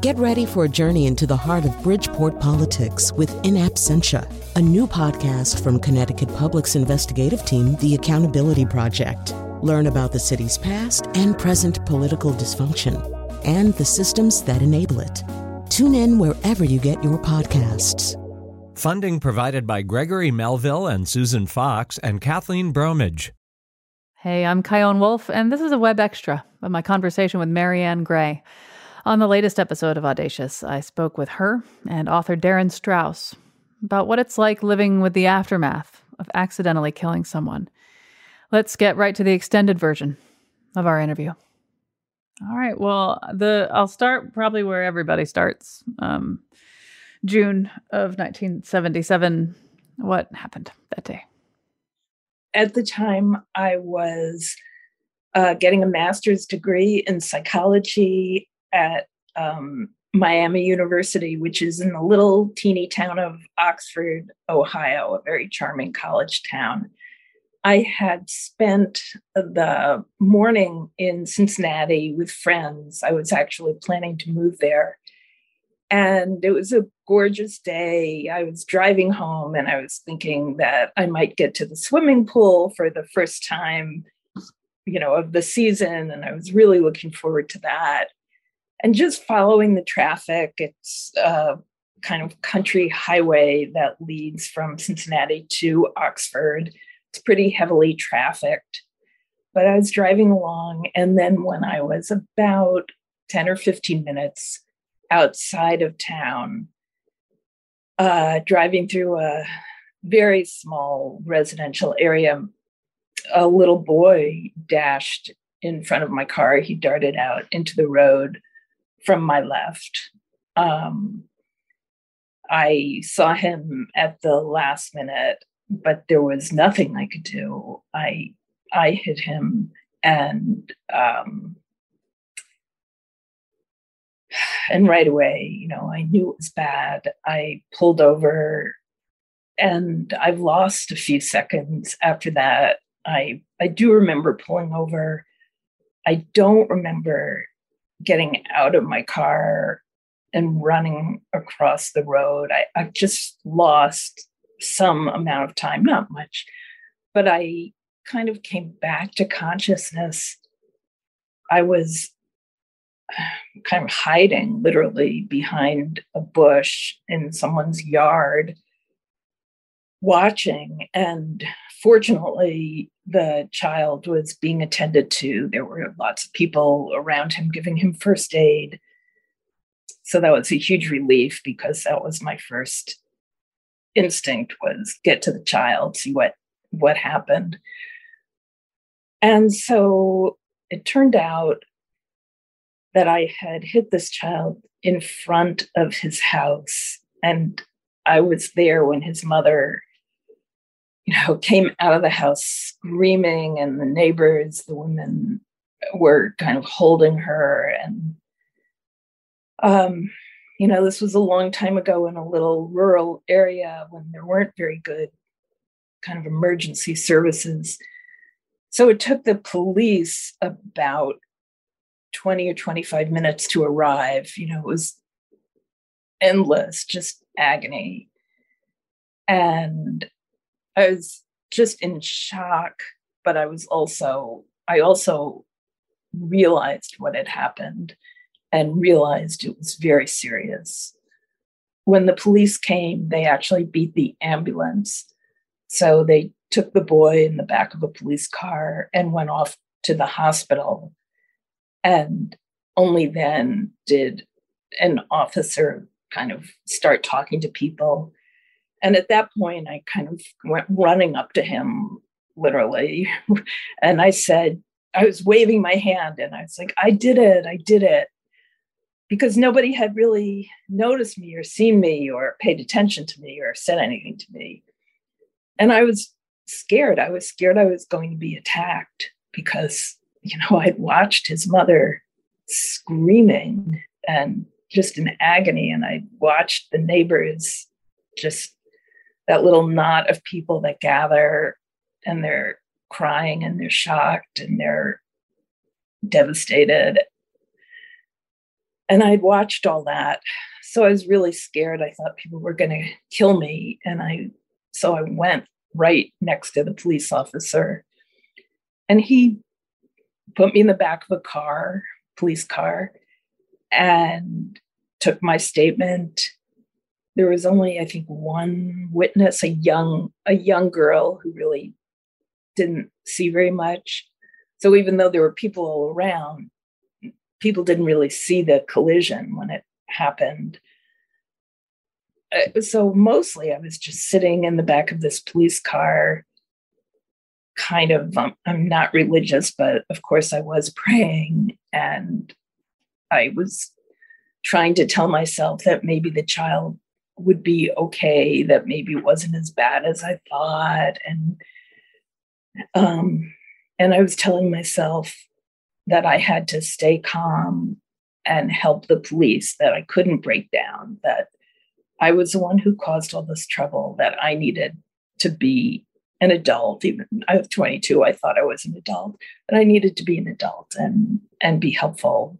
Get ready for a journey into the heart of Bridgeport politics with In Absentia, a new podcast from Connecticut Public's investigative team, The Accountability Project. Learn about the city's past and present political dysfunction and the systems that enable it. Tune in wherever you get your podcasts. Funding provided by Gregory Melville and Susan Fox and Kathleen Bromage. Hey, I'm Chion Wolf, and this is a web extra of my conversation with Maryann Gray. On the latest episode of Audacious, I spoke with her and author Darin Strauss about what it's like living with the aftermath of accidentally killing someone. Let's get right to the extended version of our interview. All right. Well, the I'll start probably where everybody starts. Um, June of 1977. What happened that day? At the time, I was uh, getting a master's degree in psychology at um, Miami University, which is in the little teeny town of Oxford, Ohio, a very charming college town. I had spent the morning in Cincinnati with friends. I was actually planning to move there. And it was a gorgeous day. I was driving home and I was thinking that I might get to the swimming pool for the first time, you know, of the season. And I was really looking forward to that and just following the traffic. It's a kind of country highway that leads from Cincinnati to Oxford. It's pretty heavily trafficked. But I was driving along, and then when I was about 10 or 15 minutes outside of town, uh, driving through a very small residential area, a little boy dashed in front of my car. He darted out into the road from my left. Um, I saw him at the last minute, but there was nothing I could do. I I hit him and um, and right away, you know, I knew it was bad. I pulled over and I've lost a few seconds after that. I I do remember pulling over. I don't remember getting out of my car and running across the road. I, I've just lost some amount of time, not much, but I kind of came back to consciousness. I was kind of hiding literally behind a bush in someone's yard watching and fortunately the child was being attended to. There were lots of people around him giving him first aid. So that was a huge relief because that was my first instinct was get to the child see what what happened. And so it turned out that i had hit this child in front of his house and i was there when his mother you know, came out of the house screaming, and the neighbors, the women, were kind of holding her. And, um, you know, this was a long time ago in a little rural area when there weren't very good kind of emergency services. So it took the police about 20 or 25 minutes to arrive. You know, it was endless, just agony. And I was just in shock, but I was also, I also realized what had happened and realized it was very serious. When the police came, they actually beat the ambulance. So they took the boy in the back of a police car and went off to the hospital. And only then did an officer kind of start talking to people and at that point, I kind of went running up to him, literally. and I said, I was waving my hand and I was like, I did it. I did it. Because nobody had really noticed me or seen me or paid attention to me or said anything to me. And I was scared. I was scared I was going to be attacked because, you know, I'd watched his mother screaming and just in agony. And I watched the neighbors just that little knot of people that gather and they're crying and they're shocked and they're devastated. And I'd watched all that. So I was really scared. I thought people were going to kill me. And I, so I went right next to the police officer. And he put me in the back of a car, police car, and took my statement. There was only, I think, one witness, a young, a young girl who really didn't see very much. So even though there were people all around, people didn't really see the collision when it happened. Uh, so mostly I was just sitting in the back of this police car, kind of, um, I'm not religious, but of course I was praying and I was trying to tell myself that maybe the child would be okay, that maybe wasn't as bad as I thought. And um, and I was telling myself that I had to stay calm and help the police, that I couldn't break down, that I was the one who caused all this trouble, that I needed to be an adult. Even I was 22, I thought I was an adult, but I needed to be an adult and and be helpful.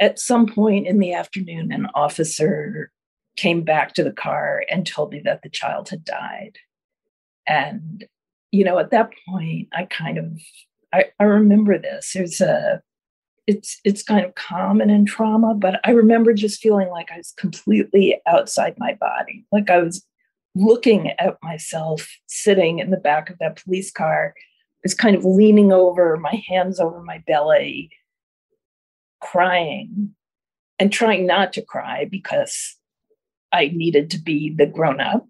At some point in the afternoon, an officer came back to the car and told me that the child had died. And you know, at that point, I kind of I, I remember this. There's a it's it's kind of common in trauma, but I remember just feeling like I was completely outside my body. Like I was looking at myself sitting in the back of that police car, was kind of leaning over, my hands over my belly, crying and trying not to cry because I needed to be the grown up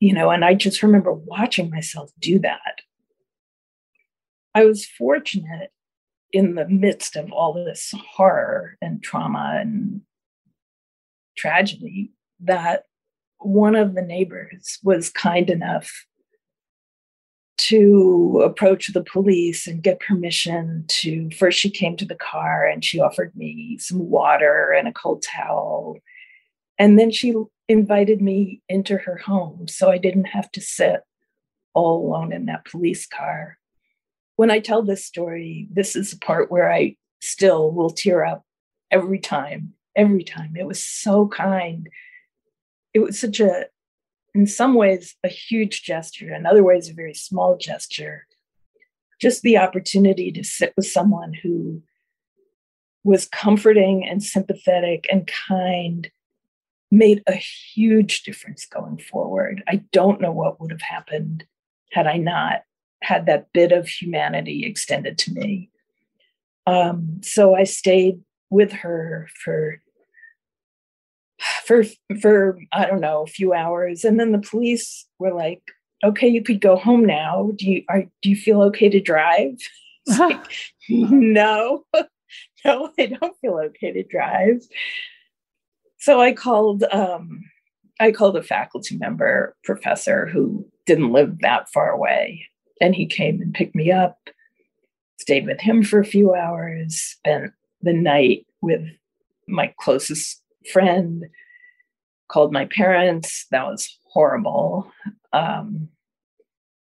you know, and I just remember watching myself do that. I was fortunate in the midst of all this horror and trauma and tragedy that one of the neighbors was kind enough to approach the police and get permission to first she came to the car and she offered me some water and a cold towel and then she invited me into her home so I didn't have to sit all alone in that police car. When I tell this story, this is the part where I still will tear up every time, every time. It was so kind. It was such a, in some ways, a huge gesture, in other ways, a very small gesture. Just the opportunity to sit with someone who was comforting and sympathetic and kind made a huge difference going forward. I don't know what would have happened had I not had that bit of humanity extended to me. Um, so I stayed with her for for for I don't know a few hours, and then the police were like, "Okay, you could go home now. Do you are do you feel okay to drive?" like, no, no, I don't feel okay to drive so I called um, I called a faculty member professor who didn't live that far away, and he came and picked me up. Stayed with him for a few hours. Spent the night with my closest friend. Called my parents. That was horrible. Um,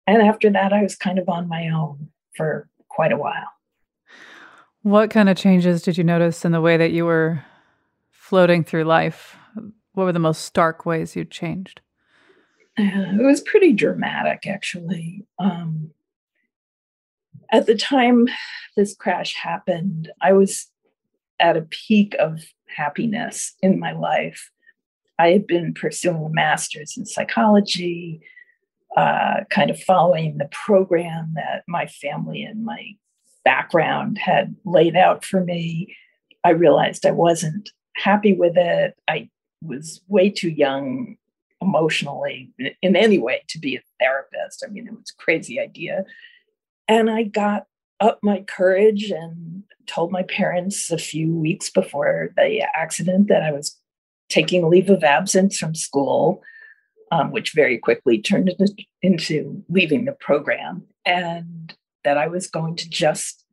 and after that, I was kind of on my own for quite a while. What kind of changes did you notice in the way that you were floating through life, what were the most stark ways you changed? it was pretty dramatic, actually. Um, at the time this crash happened, I was at a peak of happiness in my life. I had been pursuing a master's in psychology, uh, kind of following the program that my family and my background had laid out for me. I realized I wasn't happy with it. I was way too young emotionally in any way to be a therapist. I mean, it was a crazy idea. And I got up my courage and told my parents a few weeks before the accident that I was taking leave of absence from school, um, which very quickly turned into, into leaving the program, and that I was going to just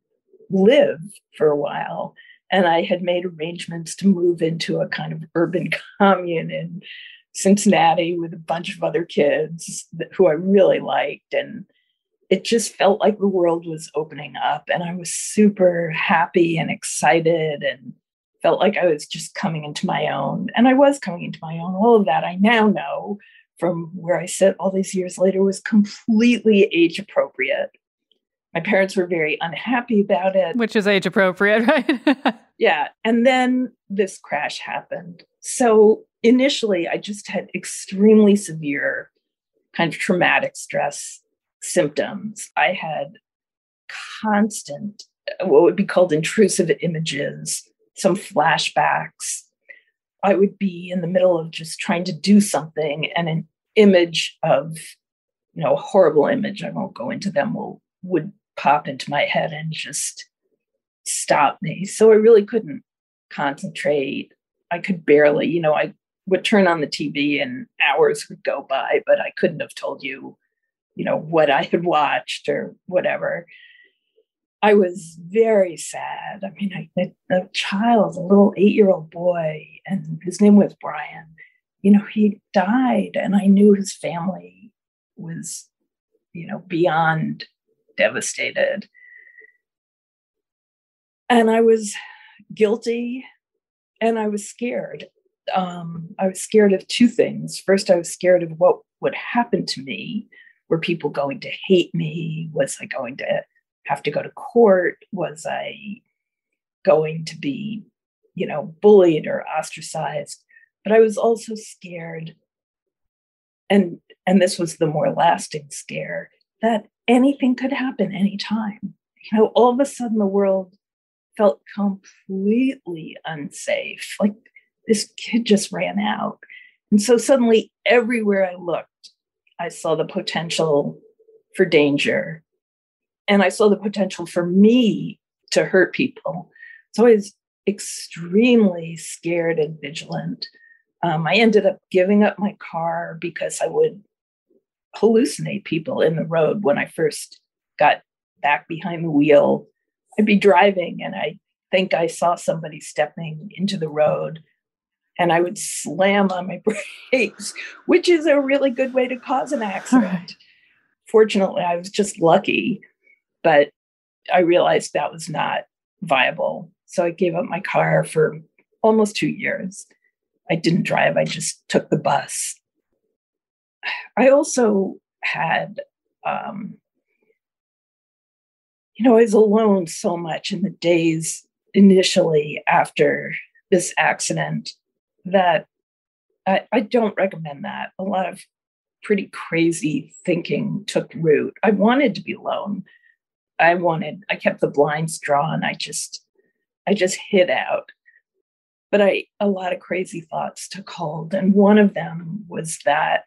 live for a while and I had made arrangements to move into a kind of urban commune in Cincinnati with a bunch of other kids who I really liked. And it just felt like the world was opening up. And I was super happy and excited. And felt like I was just coming into my own. And I was coming into my own. All of that I now know from where I sit all these years later was completely age appropriate. My parents were very unhappy about it. Which is age appropriate, right? yeah. And then this crash happened. So initially, I just had extremely severe kind of traumatic stress symptoms. I had constant, what would be called intrusive images, some flashbacks. I would be in the middle of just trying to do something, and an image of, you know, a horrible image, I won't go into them, will would pop into my head and just stop me. So I really couldn't concentrate. I could barely, you know, I would turn on the TV and hours would go by, but I couldn't have told you, you know, what I had watched or whatever. I was very sad. I mean, I, a child, a little eight year old boy, and his name was Brian, you know, he died, and I knew his family was, you know, beyond devastated. And I was guilty and I was scared. Um, I was scared of two things. First, I was scared of what would happen to me. Were people going to hate me? Was I going to have to go to court? Was I going to be, you know, bullied or ostracized? But I was also scared, and and this was the more lasting scare that anything could happen anytime. You know, all of a sudden the world felt completely unsafe. Like this kid just ran out. And so suddenly, everywhere I looked, I saw the potential for danger. And I saw the potential for me to hurt people. So I was extremely scared and vigilant. Um, I ended up giving up my car because I would hallucinate people in the road when I first got back behind the wheel. I'd be driving and I think I saw somebody stepping into the road and I would slam on my brakes, which is a really good way to cause an accident. Right. Fortunately, I was just lucky, but I realized that was not viable. So I gave up my car for almost two years. I didn't drive, I just took the bus. I also had, um, you know, I was alone so much in the days initially after this accident that I, I don't recommend that. A lot of pretty crazy thinking took root. I wanted to be alone. I wanted, I kept the blinds drawn. I just, I just hid out. But I, a lot of crazy thoughts took hold. And one of them was that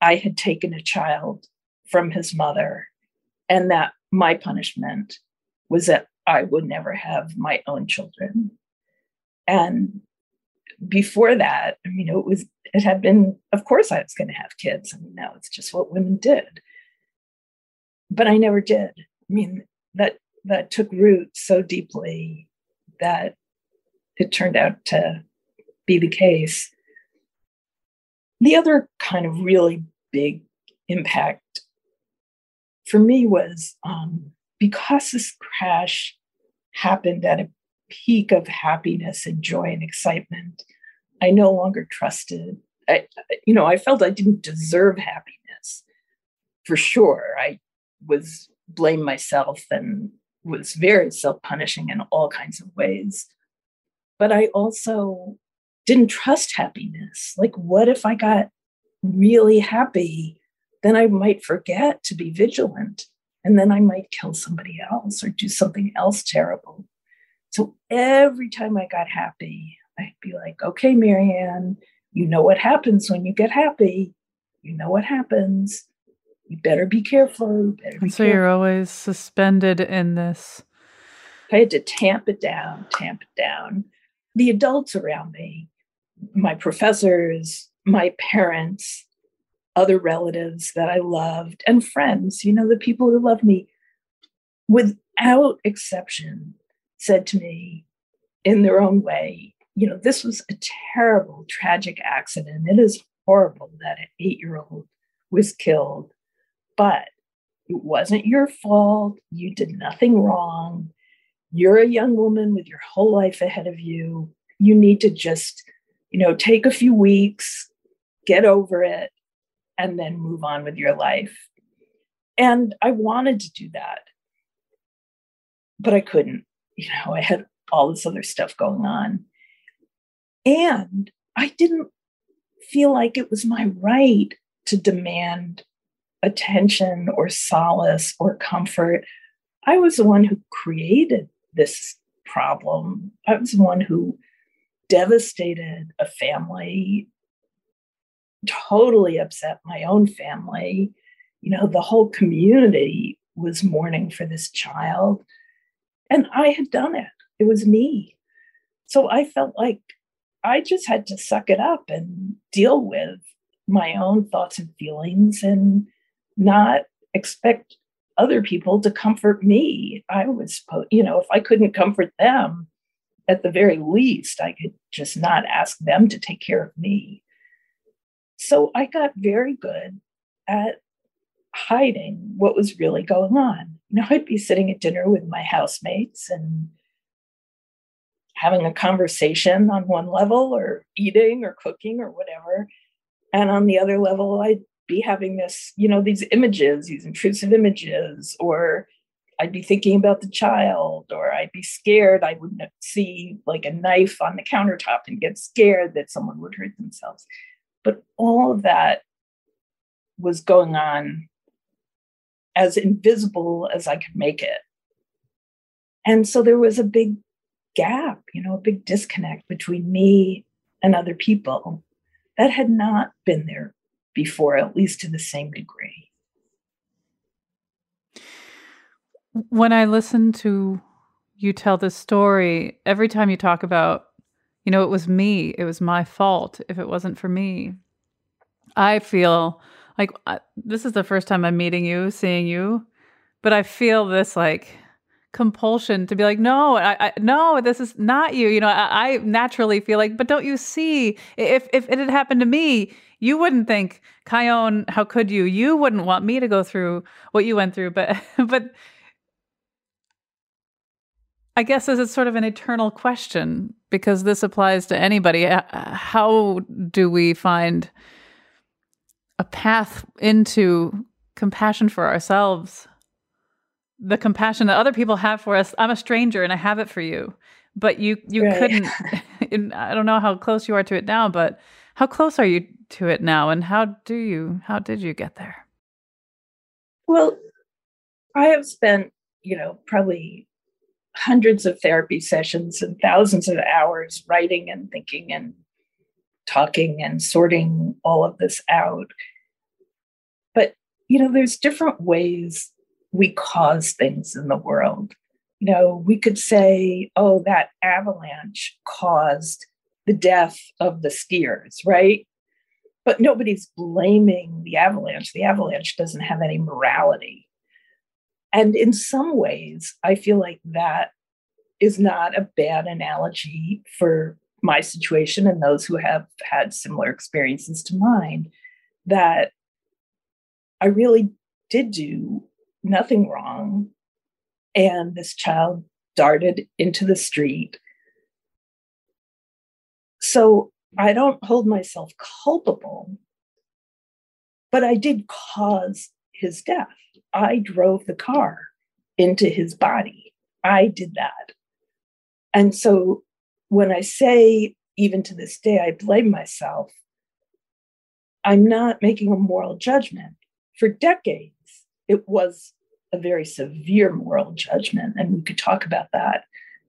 I had taken a child from his mother and that my punishment was that I would never have my own children. And before that, I mean, it was, it had been, of course, I was going to have kids. I mean, now it's just what women did. But I never did. I mean, that, that took root so deeply that it turned out to be the case. The other kind of really big impact for me was um, because this crash happened at a peak of happiness and joy and excitement, I no longer trusted. I, you know, I felt I didn't deserve happiness for sure. I was blame myself and was very self-punishing in all kinds of ways. But I also didn't trust happiness. Like, what if I got really happy? Then I might forget to be vigilant and then I might kill somebody else or do something else terrible. So every time I got happy, I'd be like, okay, Maryann, you know what happens when you get happy. You know what happens. You better be careful. Better be and so careful. you're always suspended in this. I had to tamp it down, tamp it down. The adults around me, my professors, my parents, other relatives that I loved, and friends, you know, the people who love me, without exception, said to me in their own way, you know, this was a terrible, tragic accident. It is horrible that an eight year old was killed, but it wasn't your fault. You did nothing wrong. you're a young woman with your whole life ahead of you. You need to just, you know, take a few weeks, get over it, and then move on with your life. And I wanted to do that, but I couldn't. You know, I had all this other stuff going on. And I didn't feel like it was my right to demand attention or solace or comfort. I was the one who created this problem. I was the one who devastated a family, totally upset my own family. You know, the whole community was mourning for this child. And I had done it, it was me. So I felt like I just had to suck it up and deal with my own thoughts and feelings and not expect other people to comfort me. I was, you know, if I couldn't comfort them, at the very least, I could just not ask them to take care of me. So I got very good at hiding what was really going on. You know, I'd be sitting at dinner with my housemates and having a conversation on one level or eating or cooking or whatever. And on the other level, I'd be having this, you know, these images, these intrusive images, or I'd be thinking about the child, or I'd be scared I wouldn't see like a knife on the countertop and get scared that someone would hurt themselves. But all of that was going on as invisible as I could make it. And so there was a big gap, you know, a big disconnect between me and other people that had not been there before, at least to the same degree. When I listen to you tell this story, every time you talk about, you know, it was me, it was my fault if it wasn't for me, I feel like I, this is the first time I'm meeting you, seeing you, but I feel this like compulsion to be like, no, I, I, no, this is not you. You know, I, I, naturally feel like, but don't you see? If if it had happened to me, you wouldn't think, Chion, how could you? You wouldn't want me to go through what you went through. But but I guess this is sort of an eternal question because this applies to anybody. Uh, how do we find a path into compassion for ourselves? the compassion that other people have for us. I'm a stranger and I have it for you, but you you right. couldn't. I don't know how close you are to it now, but how close are you to it now, and how do you how did you get there? Well, I have spent you know probably hundreds of therapy sessions and thousands of hours writing and thinking and talking and sorting all of this out. But you know, there's different ways we cause things in the world. You know, we could say, oh, that avalanche caused the death of the skiers, right? But nobody's blaming the avalanche. The avalanche doesn't have any morality. And in some ways, I feel like that is not a bad analogy for my situation and those who have had similar experiences to mine. That I really did do nothing wrong. And this child darted into the street. So I don't hold myself culpable, but I did cause his death. I drove the car into his body. I did that. And so when I say, even to this day, I blame myself, I'm not making a moral judgment. For decades, it was a very severe moral judgment, and we could talk about that.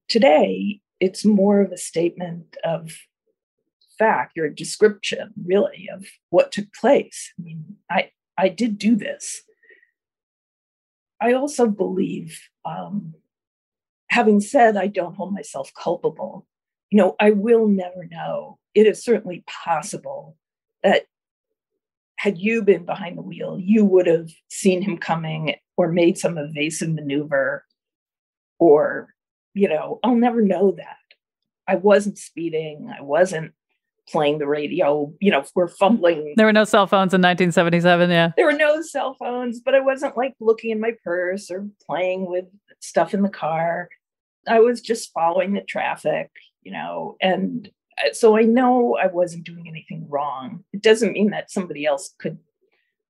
Today, it's more of a statement of fact a description, really, of what took place. I mean, I, I did do this. I also believe, um, having said I don't hold myself culpable, you know, I will never know. It is certainly possible that had you been behind the wheel, you would have seen him coming or made some evasive maneuver, or, you know, I'll never know that. I wasn't speeding. I wasn't playing the radio. You know, we're fumbling. There were no cell phones in 1977. Yeah. There were no cell phones, but I wasn't like looking in my purse or playing with stuff in the car. I was just following the traffic, you know, and uh, so I know I wasn't doing anything wrong. It doesn't mean that somebody else could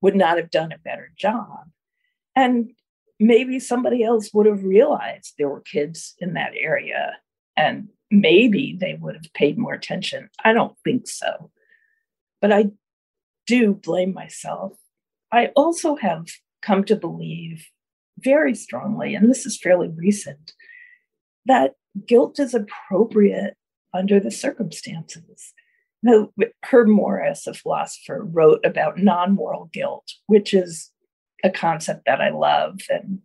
would not have done a better job. And maybe somebody else would have realized there were kids in that area and maybe they would have paid more attention. I don't think so. But I do blame myself. I also have come to believe very strongly, and this is fairly recent, that guilt is appropriate under the circumstances. Now, Herb Morris, a philosopher, wrote about non moral guilt, which is a concept that I love. And,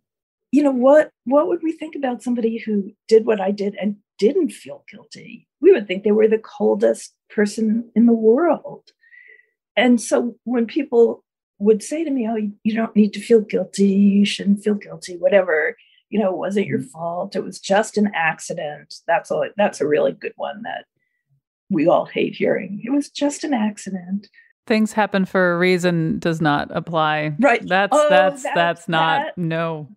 you know, what, what would we think about somebody who did what I did and didn't feel guilty? We would think they were the coldest person in the world. And so when people would say to me, Oh, you don't need to feel guilty, you shouldn't feel guilty, whatever, you know, it wasn't your mm-hmm. fault. It was just an accident. That's all that's a really good one that we all hate hearing. It was just an accident. Things happen for a reason does not apply. Right. That's oh, that's that's, that's not that, no.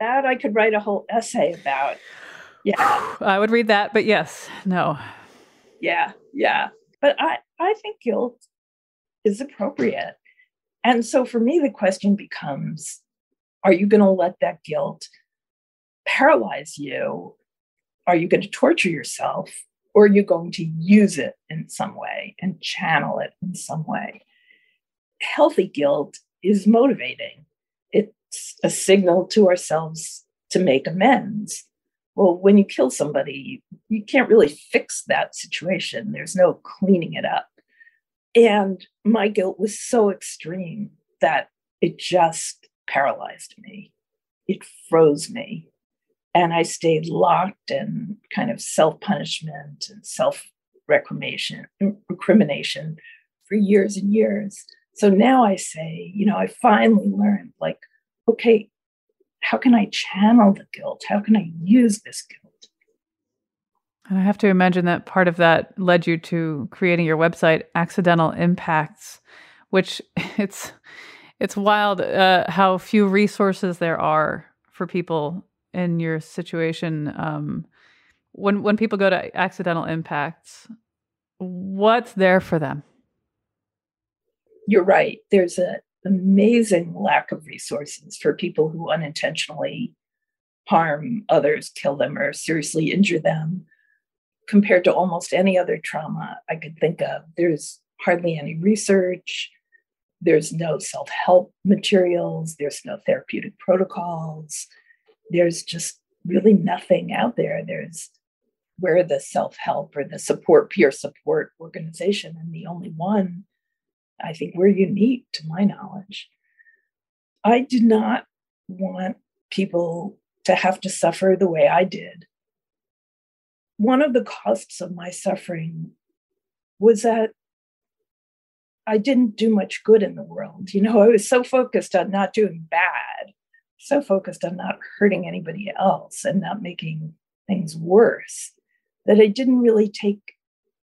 That I could write a whole essay about. Yeah. I would read that, but yes, no. Yeah, yeah. But I I think guilt is appropriate. And so for me the question becomes are you going to let that guilt paralyze you? Are you going to torture yourself? Or are you going to use it in some way and channel it in some way? Healthy guilt is motivating. It's a signal to ourselves to make amends. Well, when you kill somebody, you can't really fix that situation. There's no cleaning it up. And my guilt was so extreme that it just paralyzed me. It froze me and I stayed locked in kind of self punishment and self recrimination, recrimination for years and years. So now I say, you know, I finally learned like, okay, how can I channel the guilt? How can I use this guilt? And I have to imagine that part of that led you to creating your website, Accidental Impacts, which it's it's wild uh, how few resources there are for people in your situation um, when when people go to accidental impacts what's there for them you're right there's an amazing lack of resources for people who unintentionally harm others kill them or seriously injure them compared to almost any other trauma i could think of. There's hardly any research. There's no self-help materials. There's no therapeutic protocols. There's just really nothing out there. There's we're the self-help or the support peer support organization and the only one i think we're unique to my knowledge. I did not want people to have to suffer the way i did. One of the costs of my suffering was that i didn't do much good in the world. You know i was so focused on not doing bad so focused on not hurting anybody else and not making things worse that I didn't really take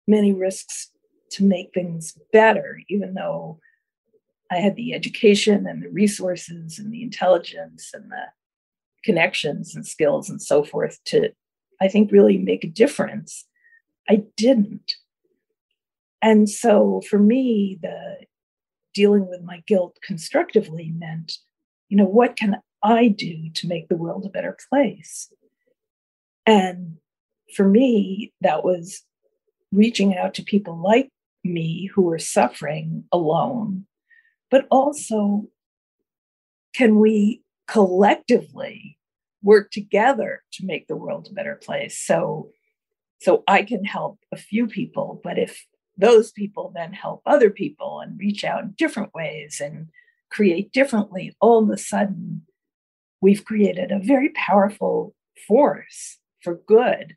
many risks to make things better, even though I had the education and the resources and the intelligence and the connections and skills and so forth to, I think, really make a difference. I didn't. And so for me, the dealing with my guilt constructively meant, you know, what can I do to make the world a better place? And for me, that was reaching out to people like me who are suffering alone, but also can we collectively work together to make the world a better place? So, so I can help a few people, but if those people then help other people and reach out in different ways and create differently, all of a sudden we've created a very powerful force for good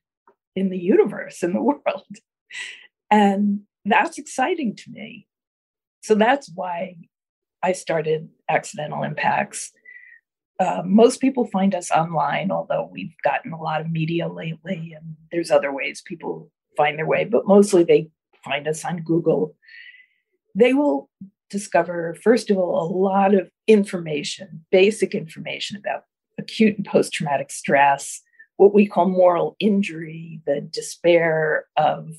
in the universe, in the world. And that's exciting to me. So that's why I started Accidental Impacts. Uh, most people find us online, although we've gotten a lot of media lately, and there's other ways people find their way, but mostly they find us on Google. They will discover, first of all, a lot of information, basic information about acute and post traumatic stress, what we call moral injury, the despair of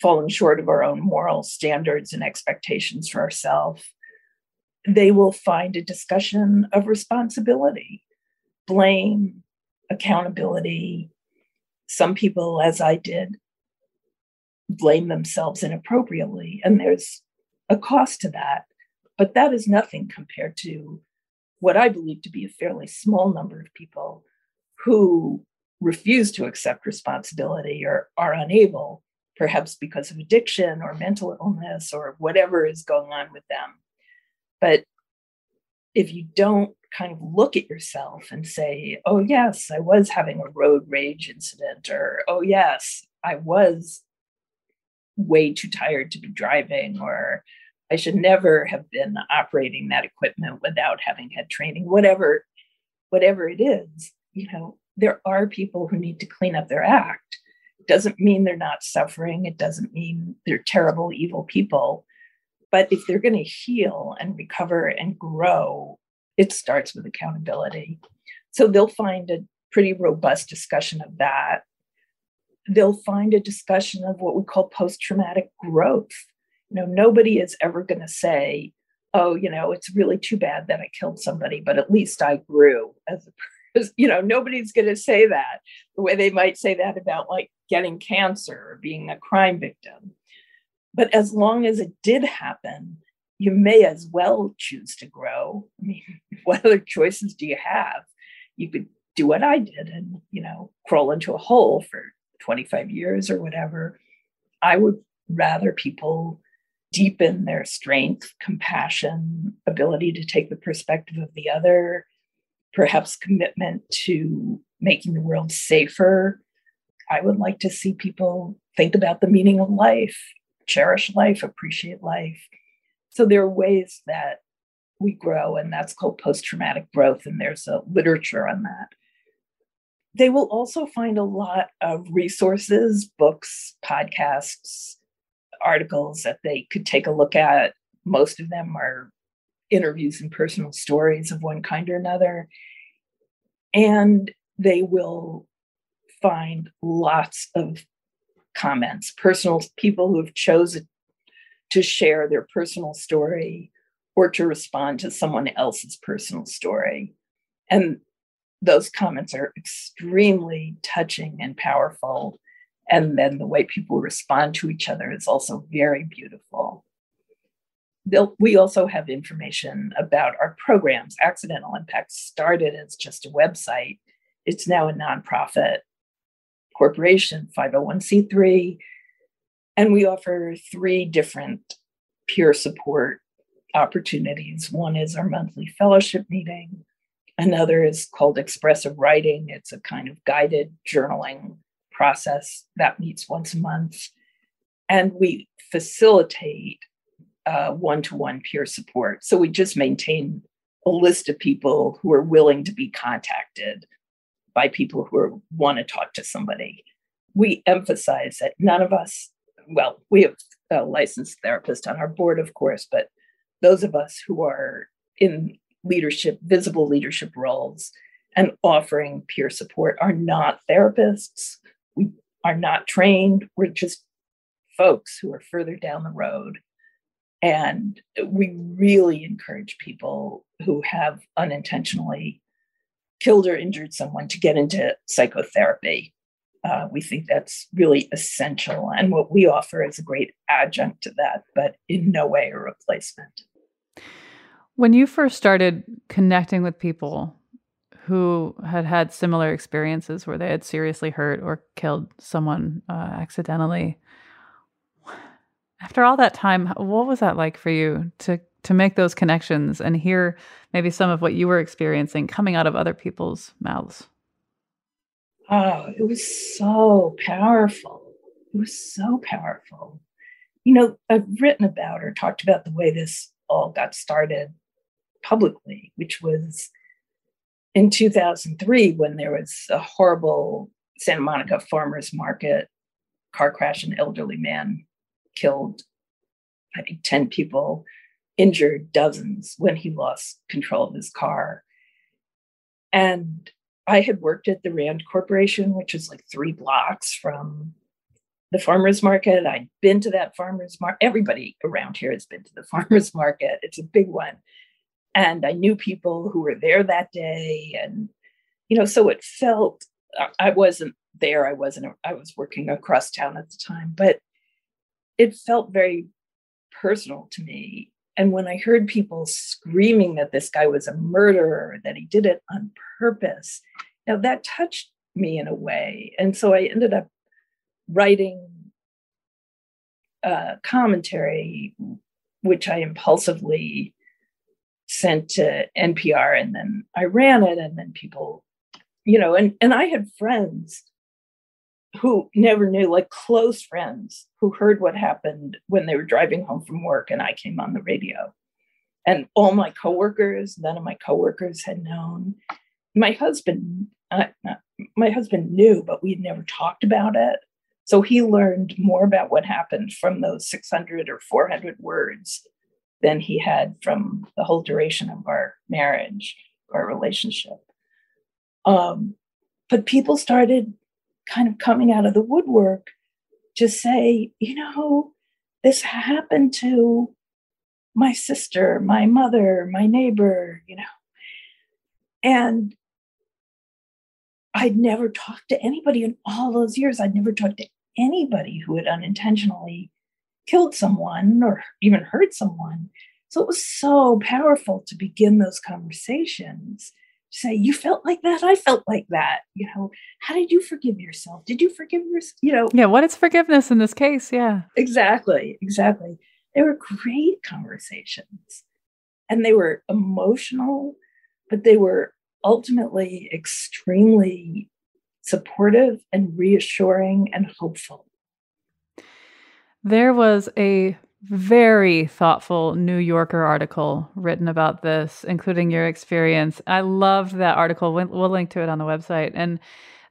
falling short of our own moral standards and expectations for ourselves, they will find a discussion of responsibility, blame, accountability. Some people, as I did, blame themselves inappropriately, and there's a cost to that. But that is nothing compared to what I believe to be a fairly small number of people who refuse to accept responsibility or are unable, perhaps because of addiction or mental illness or whatever is going on with them. But if you don't kind of look at yourself and say, oh, yes, I was having a road rage incident, or oh, yes, I was way too tired to be driving, or I should never have been operating that equipment without having had training, whatever, whatever it is, you know, there are people who need to clean up their act. Doesn't mean they're not suffering. It doesn't mean they're terrible, evil people. But if they're going to heal and recover and grow, it starts with accountability. So they'll find a pretty robust discussion of that. They'll find a discussion of what we call post traumatic growth. You know, nobody is ever going to say, oh, you know, it's really too bad that I killed somebody, but at least I grew as a person. Because, you know, nobody's going to say that the way they might say that about like getting cancer or being a crime victim. But as long as it did happen, you may as well choose to grow. I mean, what other choices do you have? You could do what I did and, you know, crawl into a hole for 25 years or whatever. I would rather people deepen their strength, compassion, ability to take the perspective of the other, perhaps commitment to making the world safer. I would like to see people think about the meaning of life, cherish life, appreciate life. So there are ways that we grow, and that's called post traumatic growth, and there's a literature on that. They will also find a lot of resources, books, podcasts, articles that they could take a look at. Most of them are interviews and personal stories of one kind or another. And they will find lots of comments, personal people who have chosen to share their personal story or to respond to someone else's personal story. And those comments are extremely touching and powerful. And then the way people respond to each other is also very beautiful. We also have information about our programs. Accidental Impact started as just a website, it's now a nonprofit corporation, 501c3. And we offer three different peer support opportunities. One is our monthly fellowship meeting, another is called expressive writing, it's a kind of guided journaling process that meets once a month. And we facilitate one to one peer support. So we just maintain a list of people who are willing to be contacted by people who want to talk to somebody. We emphasize that none of us, well, we have a licensed therapist on our board, of course, but those of us who are in leadership, visible leadership roles, and offering peer support are not therapists we are not trained. We're just folks who are further down the road. And we really encourage people who have unintentionally killed or injured someone to get into psychotherapy. Uh, we think that's really essential. And what we offer is a great adjunct to that, but in no way a replacement. When you first started connecting with people who had had similar experiences where they had seriously hurt or killed someone uh, accidentally. After all that time, what was that like for you to to make those connections and hear maybe some of what you were experiencing coming out of other people's mouths? Oh, it was so powerful. It was so powerful. You know, I've written about or talked about the way this all got started publicly, which was in 2003 when there was a horrible Santa Monica farmers market car crash, an elderly man killed, I think, 10 people, injured dozens when he lost control of his car. And I had worked at the Rand Corporation, which is like three blocks from the farmers market. I'd been to that farmers market. Everybody around here has been to the farmers market. It's a big one. And I knew people who were there that day. And, you know, so it felt, I wasn't there. I wasn't, I was working across town at the time, but it felt very personal to me. And when I heard people screaming that this guy was a murderer, that he did it on purpose, now that touched me in a way. And so I ended up writing a commentary, which I impulsively sent to NPR, and then I ran it, and then people, you know, and and I had friends who never knew, like close friends, who heard what happened when they were driving home from work, and I came on the radio. And all my coworkers, none of my coworkers had known. My husband, uh, my husband knew, but we had never talked about it. So he learned more about what happened from those 600 or 400 words than he had from the whole duration of our marriage, our relationship. Um, but people started kind of coming out of the woodwork to say, you know, this happened to my sister, my mother, my neighbor, you know. And I'd never talked to anybody in all those years. I'd never talked to anybody who had unintentionally killed someone or even hurt someone. So it was so powerful to begin those conversations. Say, you felt like that. I felt like that. You know, how did you forgive yourself? Did you forgive yourself? You know, yeah. What is forgiveness in this case? Yeah, exactly, exactly. They were great conversations, and they were emotional, but they were ultimately extremely supportive and reassuring and hopeful. There was a very thoughtful New Yorker article written about this, including your experience. I loved that article. We'll link to it on the website. And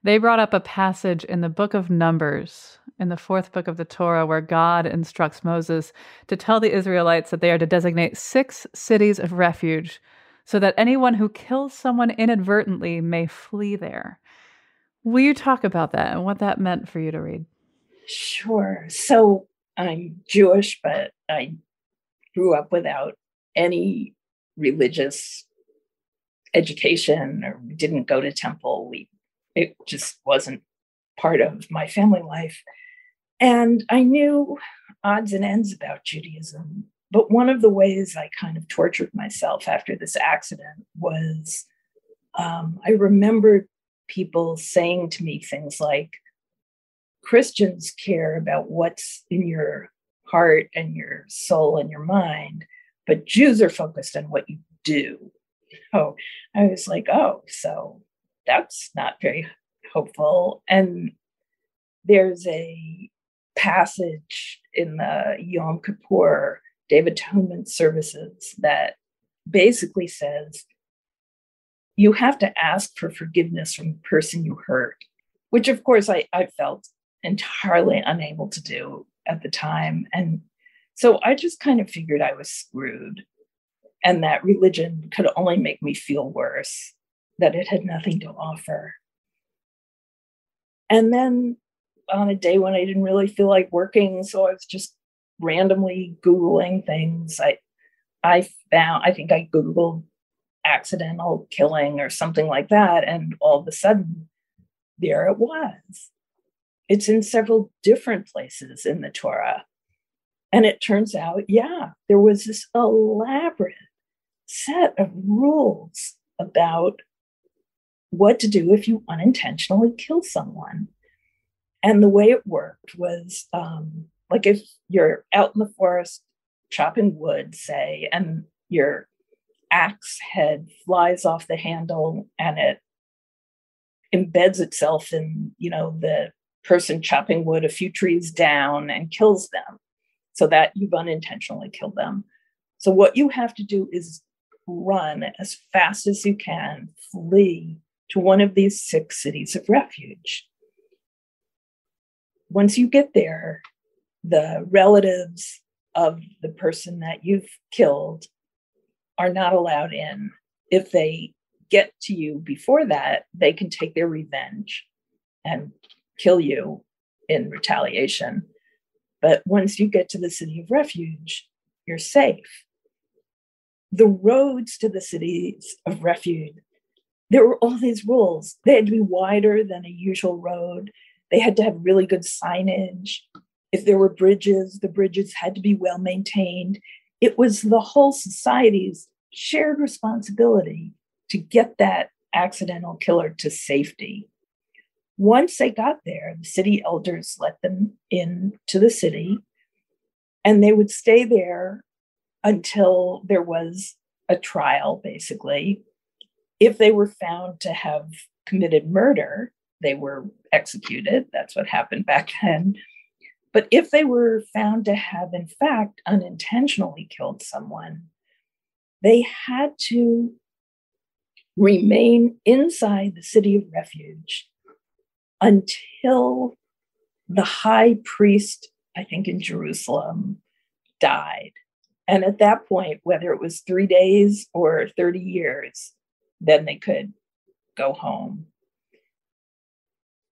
they brought up a passage in the book of Numbers, in the fourth book of the Torah, where God instructs Moses to tell the Israelites that they are to designate six cities of refuge so that anyone who kills someone inadvertently may flee there. Will you talk about that and what that meant for you to read? Sure. So I'm Jewish, but I grew up without any religious education or didn't go to temple. We it just wasn't part of my family life. And I knew odds and ends about Judaism. But one of the ways I kind of tortured myself after this accident was um, I remembered people saying to me things like, Christians care about what's in your heart and your soul and your mind, but Jews are focused on what you do. Oh, I was like, oh, so that's not very hopeful. And there's a passage in the Yom Kippur Day of Atonement services that basically says you have to ask for forgiveness from the person you hurt, which of course I, I felt entirely unable to do at the time. And so I just kind of figured I was screwed and that religion could only make me feel worse, that it had nothing to offer. And then on a day when I didn't really feel like working, so I was just randomly Googling things. I I found, I think I Googled accidental killing or something like that. And all of a sudden, there it was. It's in several different places in the Torah. And it turns out, yeah, there was this elaborate set of rules about what to do if you unintentionally kill someone. And the way it worked was um, like if you're out in the forest chopping wood, say, and you're axe head flies off the handle and it embeds itself in you know the person chopping wood a few trees down and kills them so that you've unintentionally killed them. So what you have to do is run as fast as you can flee to one of these six cities of refuge. Once you get there the relatives of the person that you've killed are not allowed in. If they get to you before that, they can take their revenge and kill you in retaliation. But once you get to the city of refuge, you're safe. The roads to the cities of refuge, there were all these rules. They had to be wider than a usual road. They had to have really good signage. If there were bridges, the bridges had to be well maintained. It was the whole society's shared responsibility to get that accidental killer to safety. Once they got there, the city elders let them in to the city, and they would stay there until there was a trial, basically. If they were found to have committed murder, they were executed. That's what happened back then. But if they were found to have, in fact, unintentionally killed someone, they had to remain inside the city of refuge until the high priest, I think in Jerusalem, died. And at that point, whether it was three days or 30 years, then they could go home.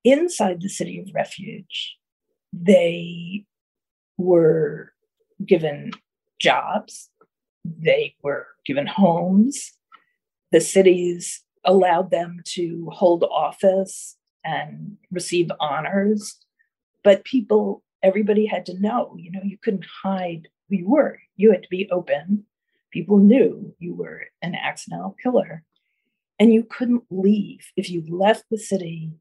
Inside the city of refuge, they were given jobs, they were given homes. The cities allowed them to hold office and receive honors. But people, everybody had to know, you know, you couldn't hide who you were. You had to be open. People knew you were an accidental killer. And you couldn't leave. If you left the city,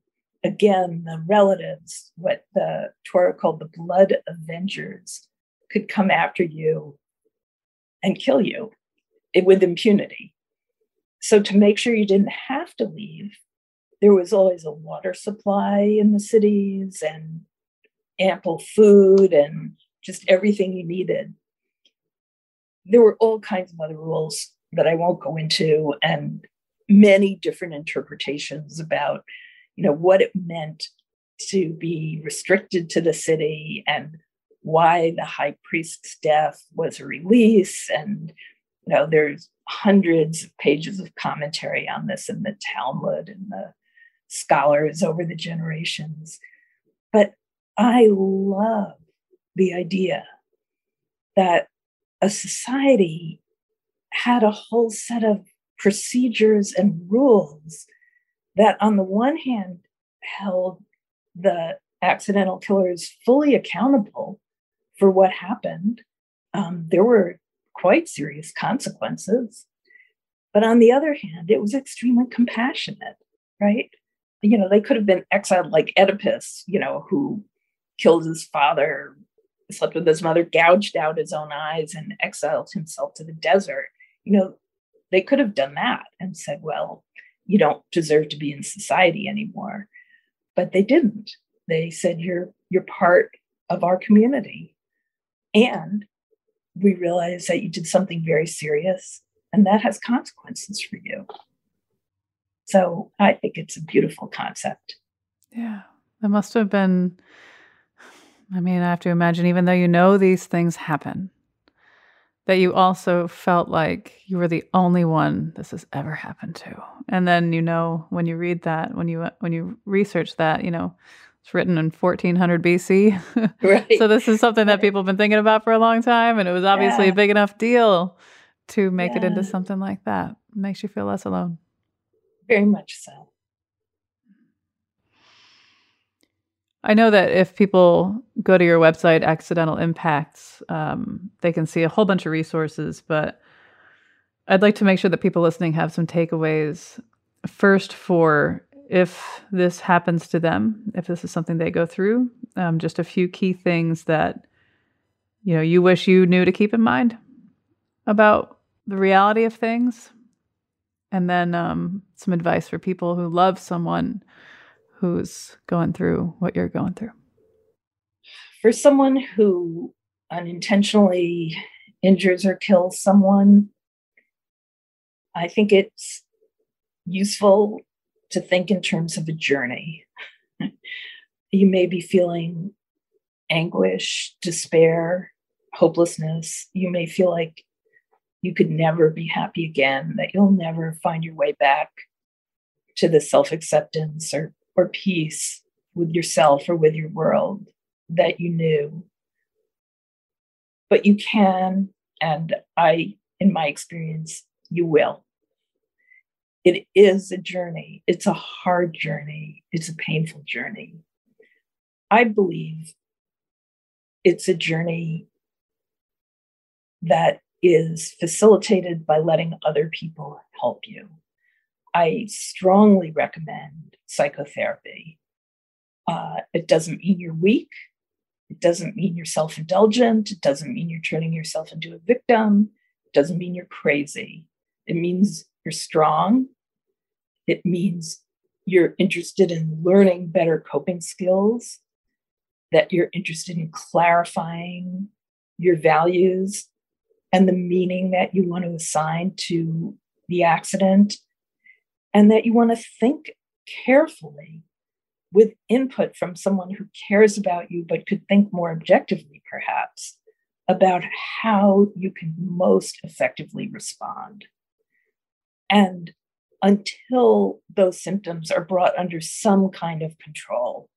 again, the relatives, what the Torah called the blood avengers, could come after you and kill you with impunity. So, to make sure you didn't have to leave, there was always a water supply in the cities and ample food and just everything you needed. There were all kinds of other rules that I won't go into, and many different interpretations about, you know, what it meant to be restricted to the city and why the high priest's death was a release and you know there's hundreds of pages of commentary on this in the talmud and the scholars over the generations but i love the idea that a society had a whole set of procedures and rules that on the one hand held the accidental killers fully accountable for what happened. Um, there were quite serious consequences. But on the other hand, it was extremely compassionate, right? You know, they could have been exiled like Oedipus, you know, who killed his father, slept with his mother, gouged out his own eyes, and exiled himself to the desert. You know, they could have done that and said, well, you don't deserve to be in society anymore. But they didn't. They said, you're, you're part of our community and we realize that you did something very serious and that has consequences for you. So I think it's a beautiful concept. Yeah. That must have been, I mean, I have to imagine, even though you know these things happen, that you also felt like you were the only one this has ever happened to. And then, you know, when you read that, when you, when you research that, you know, it's written in 1400 BC. Right. so this is something that people have been thinking about for a long time, and it was obviously yeah. a big enough deal to make yeah. it into something like that. It makes you feel less alone. Very much so. I know that if people go to your website, Accidental Impacts, um, they can see a whole bunch of resources, but I'd like to make sure that people listening have some takeaways. First, for if this happens to them, if this is something they go through, um, just a few key things that you know you wish you knew to keep in mind about the reality of things, and then um, some advice for people who love someone who's going through what you're going through. For someone who unintentionally injures or kills someone, I think it's useful to think in terms of a journey. you may be feeling anguish, despair, hopelessness. You may feel like you could never be happy again, that you'll never find your way back to the self acceptance or, or peace with yourself or with your world that you knew. But you can, and I, in my experience, you will. It is a journey. It's a hard journey. It's a painful journey. I believe it's a journey that is facilitated by letting other people help you. I strongly recommend psychotherapy. Uh, it doesn't mean you're weak. It doesn't mean you're self indulgent. It doesn't mean you're turning yourself into a victim. It doesn't mean you're crazy. It means you're strong. It means you're interested in learning better coping skills, that you're interested in clarifying your values and the meaning that you want to assign to the accident, and that you want to think carefully with input from someone who cares about you but could think more objectively, perhaps, about how you can most effectively respond. And until those symptoms are brought under some kind of control,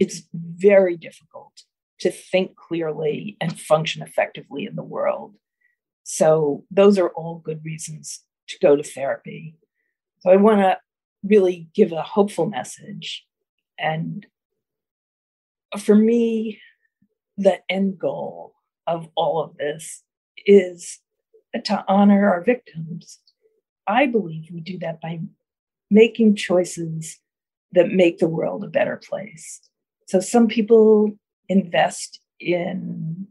it's very difficult to think clearly and function effectively in the world. So, those are all good reasons to go to therapy. So, I want to really give a hopeful message. And for me, the end goal of all of this is to honor our victims. I believe we do that by making choices that make the world a better place. So some people invest in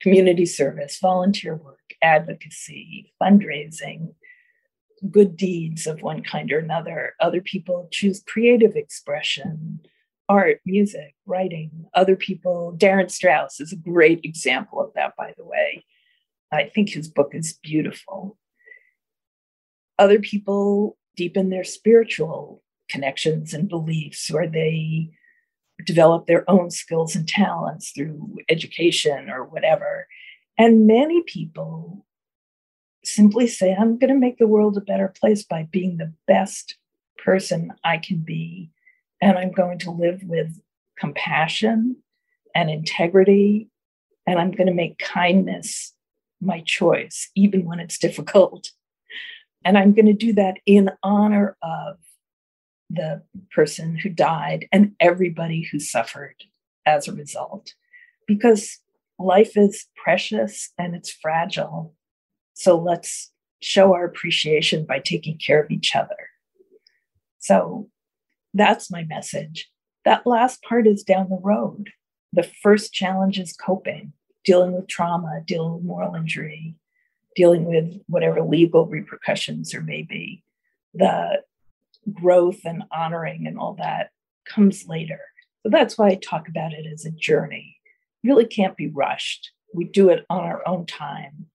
community service, volunteer work, advocacy, fundraising, good deeds of one kind or another. Other people choose creative expression, art, music, writing. Other people, Darin Strauss is a great example of that, by the way. I think his book is beautiful. Other people deepen their spiritual connections and beliefs, or they develop their own skills and talents through education or whatever. And many people simply say, I'm going to make the world a better place by being the best person I can be. And I'm going to live with compassion and integrity. And I'm going to make kindness my choice, even when it's difficult. And I'm going to do that in honor of the person who died and everybody who suffered as a result. Because life is precious and it's fragile. So let's show our appreciation by taking care of each other. So that's my message. That last part is down the road. The first challenge is coping, dealing with trauma, dealing with moral injury, dealing with whatever legal repercussions there may be. The growth and honoring and all that comes later. So that's why I talk about it as a journey. Really can't be rushed. We do it on our own time.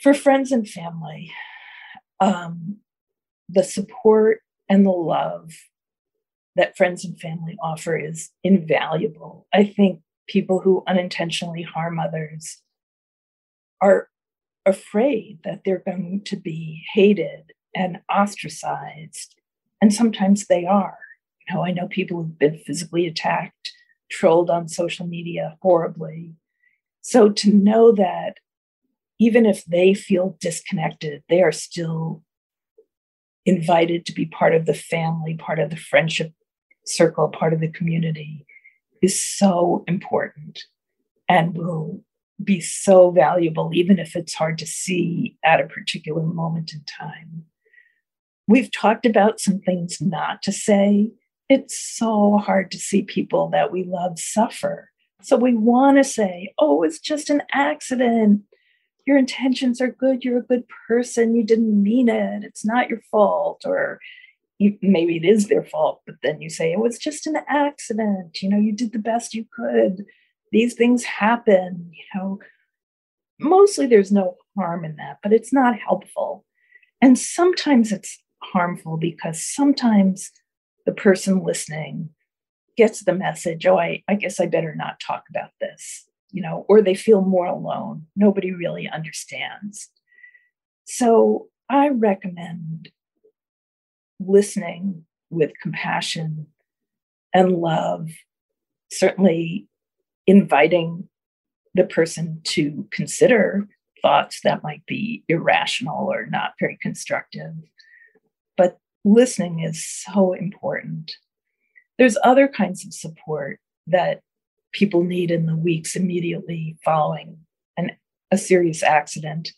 For friends and family, um, the support and the love that friends and family offer is invaluable. I think people who unintentionally harm others are afraid that they're going to be hated and ostracized. And sometimes they are. You know, I know people who've been physically attacked, trolled on social media horribly. So to know that even if they feel disconnected, they are still invited to be part of the family, part of the friendship circle, part of the community is so important and will be so valuable, even if it's hard to see at a particular moment in time. We've talked about some things not to say. It's so hard to see people that we love suffer. So we want to say, oh, it's just an accident. Your intentions are good. You're a good person. You didn't mean it. It's not your fault. Or maybe it is their fault, but then you say, oh, it was just an accident. You know, you did the best you could. These things happen. You know, mostly there's no harm in that, but it's not helpful. And sometimes it's harmful because sometimes the person listening gets the message oh I, I guess i better not talk about this you know, or they feel more alone. Nobody really understands. So I recommend listening with compassion and love, certainly inviting the person to consider thoughts that might be irrational or not very constructive. Listening is so important. There's other kinds of support that people need in the weeks immediately following an, a serious accident.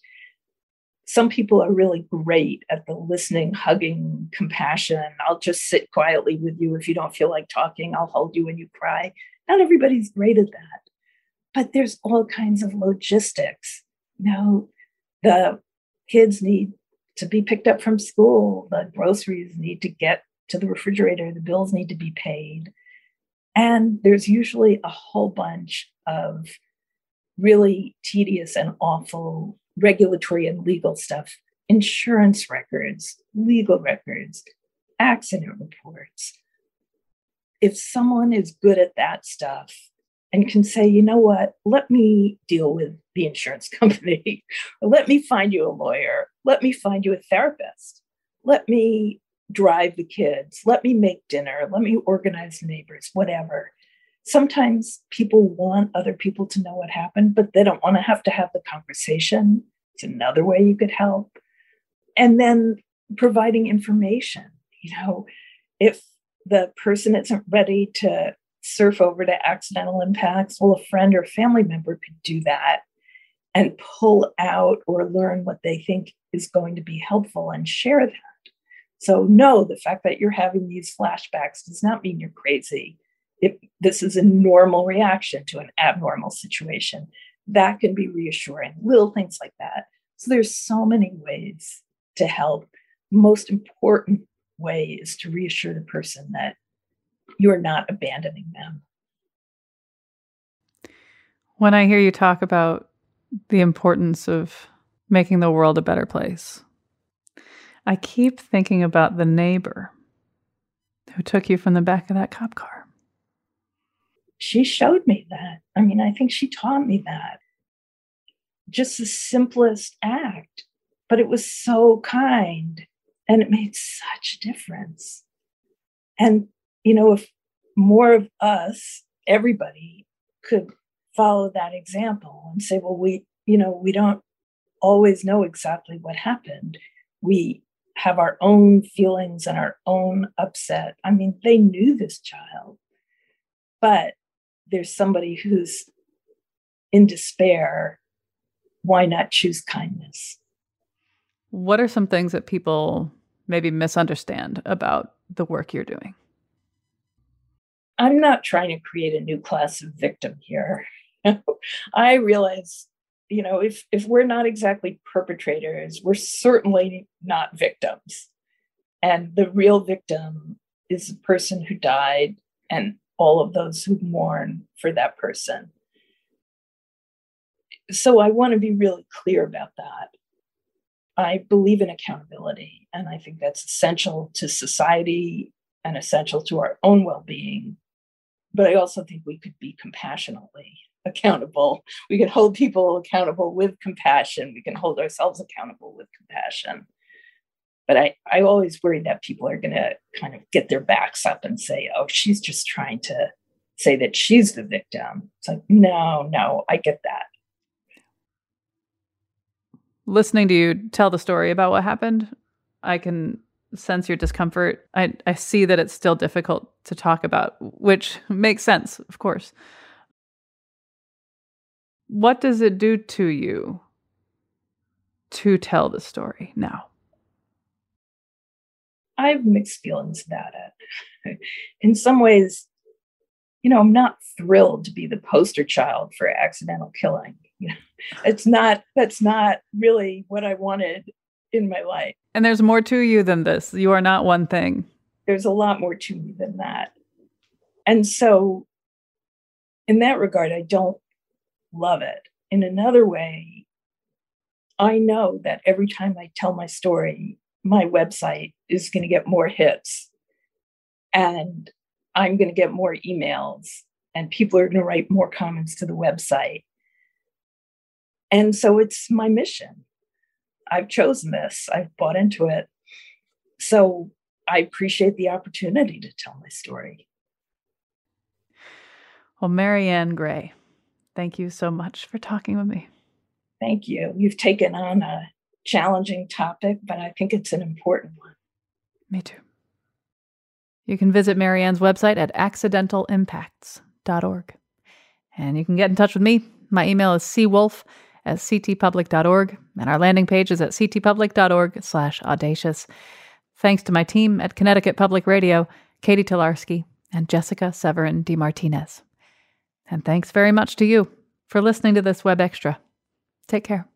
Some people are really great at the listening, hugging, compassion. I'll just sit quietly with you if you don't feel like talking. I'll hold you when you cry. Not everybody's great at that. But there's all kinds of logistics. You know, the kids need to be picked up from school, the groceries need to get to the refrigerator, the bills need to be paid. And there's usually a whole bunch of really tedious and awful regulatory and legal stuff. Insurance records, legal records, accident reports. If someone is good at that stuff and can say, you know what, let me deal with the insurance company, or let me find you a lawyer, let me find you a therapist, let me drive the kids, let me make dinner, let me organize neighbors, whatever. Sometimes people want other people to know what happened, but they don't want to have to have the conversation. It's another way you could help. And then providing information. You know, if the person isn't ready to surf over to accidental impacts, well, a friend or family member could do that and pull out or learn what they think is going to be helpful and share that. So, no, the fact that you're having these flashbacks does not mean you're crazy. If this is a normal reaction to an abnormal situation, that can be reassuring. Little things like that. So, there's so many ways to help. Most important way is to reassure the person that you're not abandoning them. When I hear you talk about the importance of making the world a better place, I keep thinking about the neighbor who took you from the back of that cop car. She showed me that. I mean, I think she taught me that. Just the simplest act, but it was so kind and it made such a difference. And, you know, if more of us, everybody, could follow that example and say, well, we, you know, we don't always know exactly what happened. We have our own feelings and our own upset. I mean, they knew this child, but there's somebody who's in despair. Why not choose kindness? What are some things that people maybe misunderstand about the work you're doing? I'm not trying to create a new class of victim here. I realize you know if if we're not exactly perpetrators we're certainly not victims. And the real victim is the person who died and all of those who mourn for that person. So i want to be really clear about that. I believe in accountability and i think that's essential to society and essential to our own well-being. But i also think we could be compassionately accountable. We can hold people accountable with compassion. We can hold ourselves accountable with compassion. But I, I always worry that people are going to kind of get their backs up and say, oh, she's just trying to say that she's the victim. It's like, no, no, I get that. Listening to you tell the story about what happened, I can sense your discomfort. I, I see that it's still difficult to talk about, which makes sense, of course. What does it do to you to tell the story now? I have mixed feelings about it. In some ways, you know, I'm not thrilled to be the poster child for accidental killing. You know, it's not, that's not really what I wanted in my life. And there's more to you than this. You are not one thing. There's a lot more to me than that. And so, in that regard, I don't love it. In another way, I know that every time I tell my story, my website is going to get more hits and I'm going to get more emails and people are going to write more comments to the website. And so it's my mission. I've chosen this, I've bought into it. So I appreciate the opportunity to tell my story. Well, Maryann Gray, thank you so much for talking with me. Thank you. You've taken on a challenging topic, but I think it's an important one. Me too. You can visit Maryann's website at accidentalimpacts.org. And you can get in touch with me. My email is cwolf at ctpublic.org, and our landing page is at ctpublic.org slash audacious. Thanks to my team at Connecticut Public Radio, Katie Tolarski and Jessica Severin DeMartinez. And thanks very much to you for listening to this Web Extra. Take care.